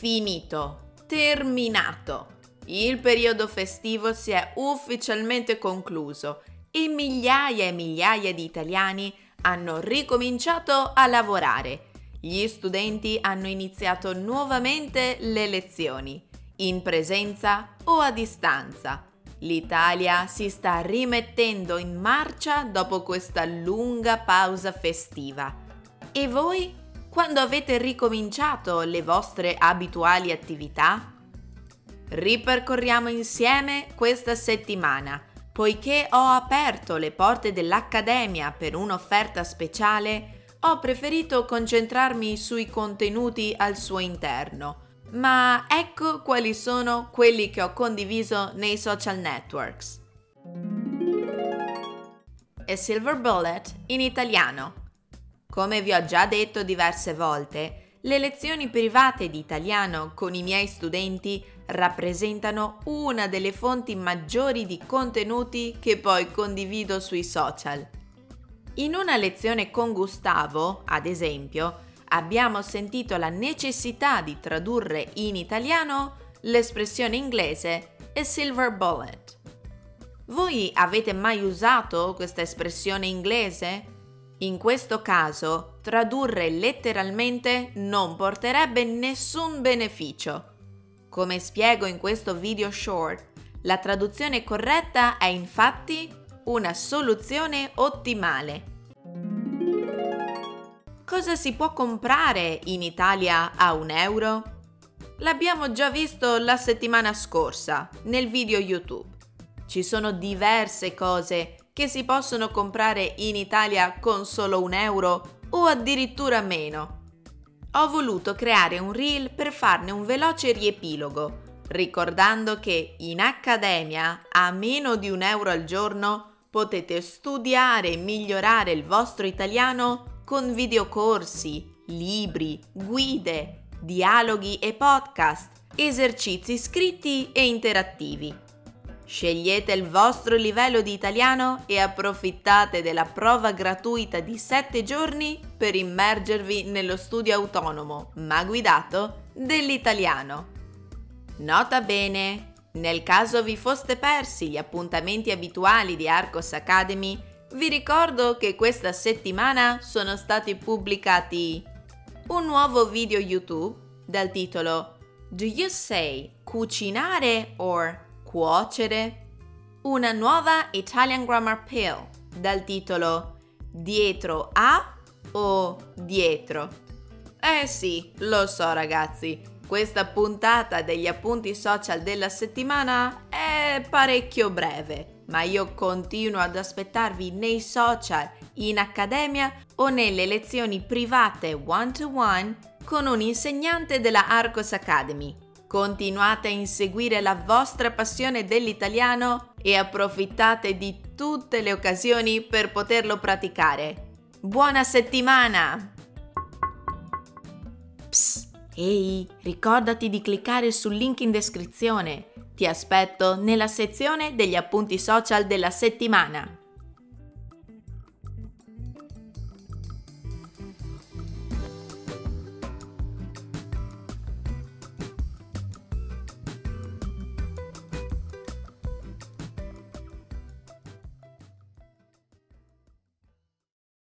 Finito, terminato. Il periodo festivo si è ufficialmente concluso e migliaia e migliaia di italiani hanno ricominciato a lavorare gli studenti hanno iniziato nuovamente le lezioni, in presenza o a distanza. L'Italia si sta rimettendo in marcia dopo questa lunga pausa festiva. E voi? Quando avete ricominciato le vostre abituali attività? Ripercorriamo insieme questa settimana, poiché ho aperto le porte dell'Accademia per un'offerta speciale ho preferito concentrarmi sui contenuti al suo interno, ma ecco quali sono quelli che ho condiviso nei social networks. A Silver Bullet in italiano. Come vi ho già detto diverse volte, le lezioni private di italiano con i miei studenti rappresentano una delle fonti maggiori di contenuti che poi condivido sui social. In una lezione con Gustavo, ad esempio, abbiamo sentito la necessità di tradurre in italiano l'espressione inglese a silver bullet. Voi avete mai usato questa espressione inglese? In questo caso, tradurre letteralmente non porterebbe nessun beneficio. Come spiego in questo video short, la traduzione corretta è infatti una soluzione ottimale. Cosa si può comprare in Italia a un euro? L'abbiamo già visto la settimana scorsa nel video YouTube. Ci sono diverse cose che si possono comprare in Italia con solo un euro o addirittura meno. Ho voluto creare un reel per farne un veloce riepilogo, ricordando che in accademia a meno di un euro al giorno potete studiare e migliorare il vostro italiano con videocorsi, libri, guide, dialoghi e podcast, esercizi scritti e interattivi. Scegliete il vostro livello di italiano e approfittate della prova gratuita di 7 giorni per immergervi nello studio autonomo, ma guidato, dell'italiano. Nota bene, nel caso vi foste persi gli appuntamenti abituali di Arcos Academy, vi ricordo che questa settimana sono stati pubblicati un nuovo video YouTube dal titolo Do you say cucinare or cuocere? Una nuova Italian Grammar Pill dal titolo Dietro a o dietro? Eh sì, lo so ragazzi, questa puntata degli appunti social della settimana è parecchio breve, ma io continuo ad aspettarvi nei social, in accademia o nelle lezioni private one-to-one con un insegnante della Arcos Academy. Continuate a inseguire la vostra passione dell'italiano e approfittate di tutte le occasioni per poterlo praticare. Buona settimana! Psst. Ehi, ricordati di cliccare sul link in descrizione. Ti aspetto nella sezione degli appunti social della settimana.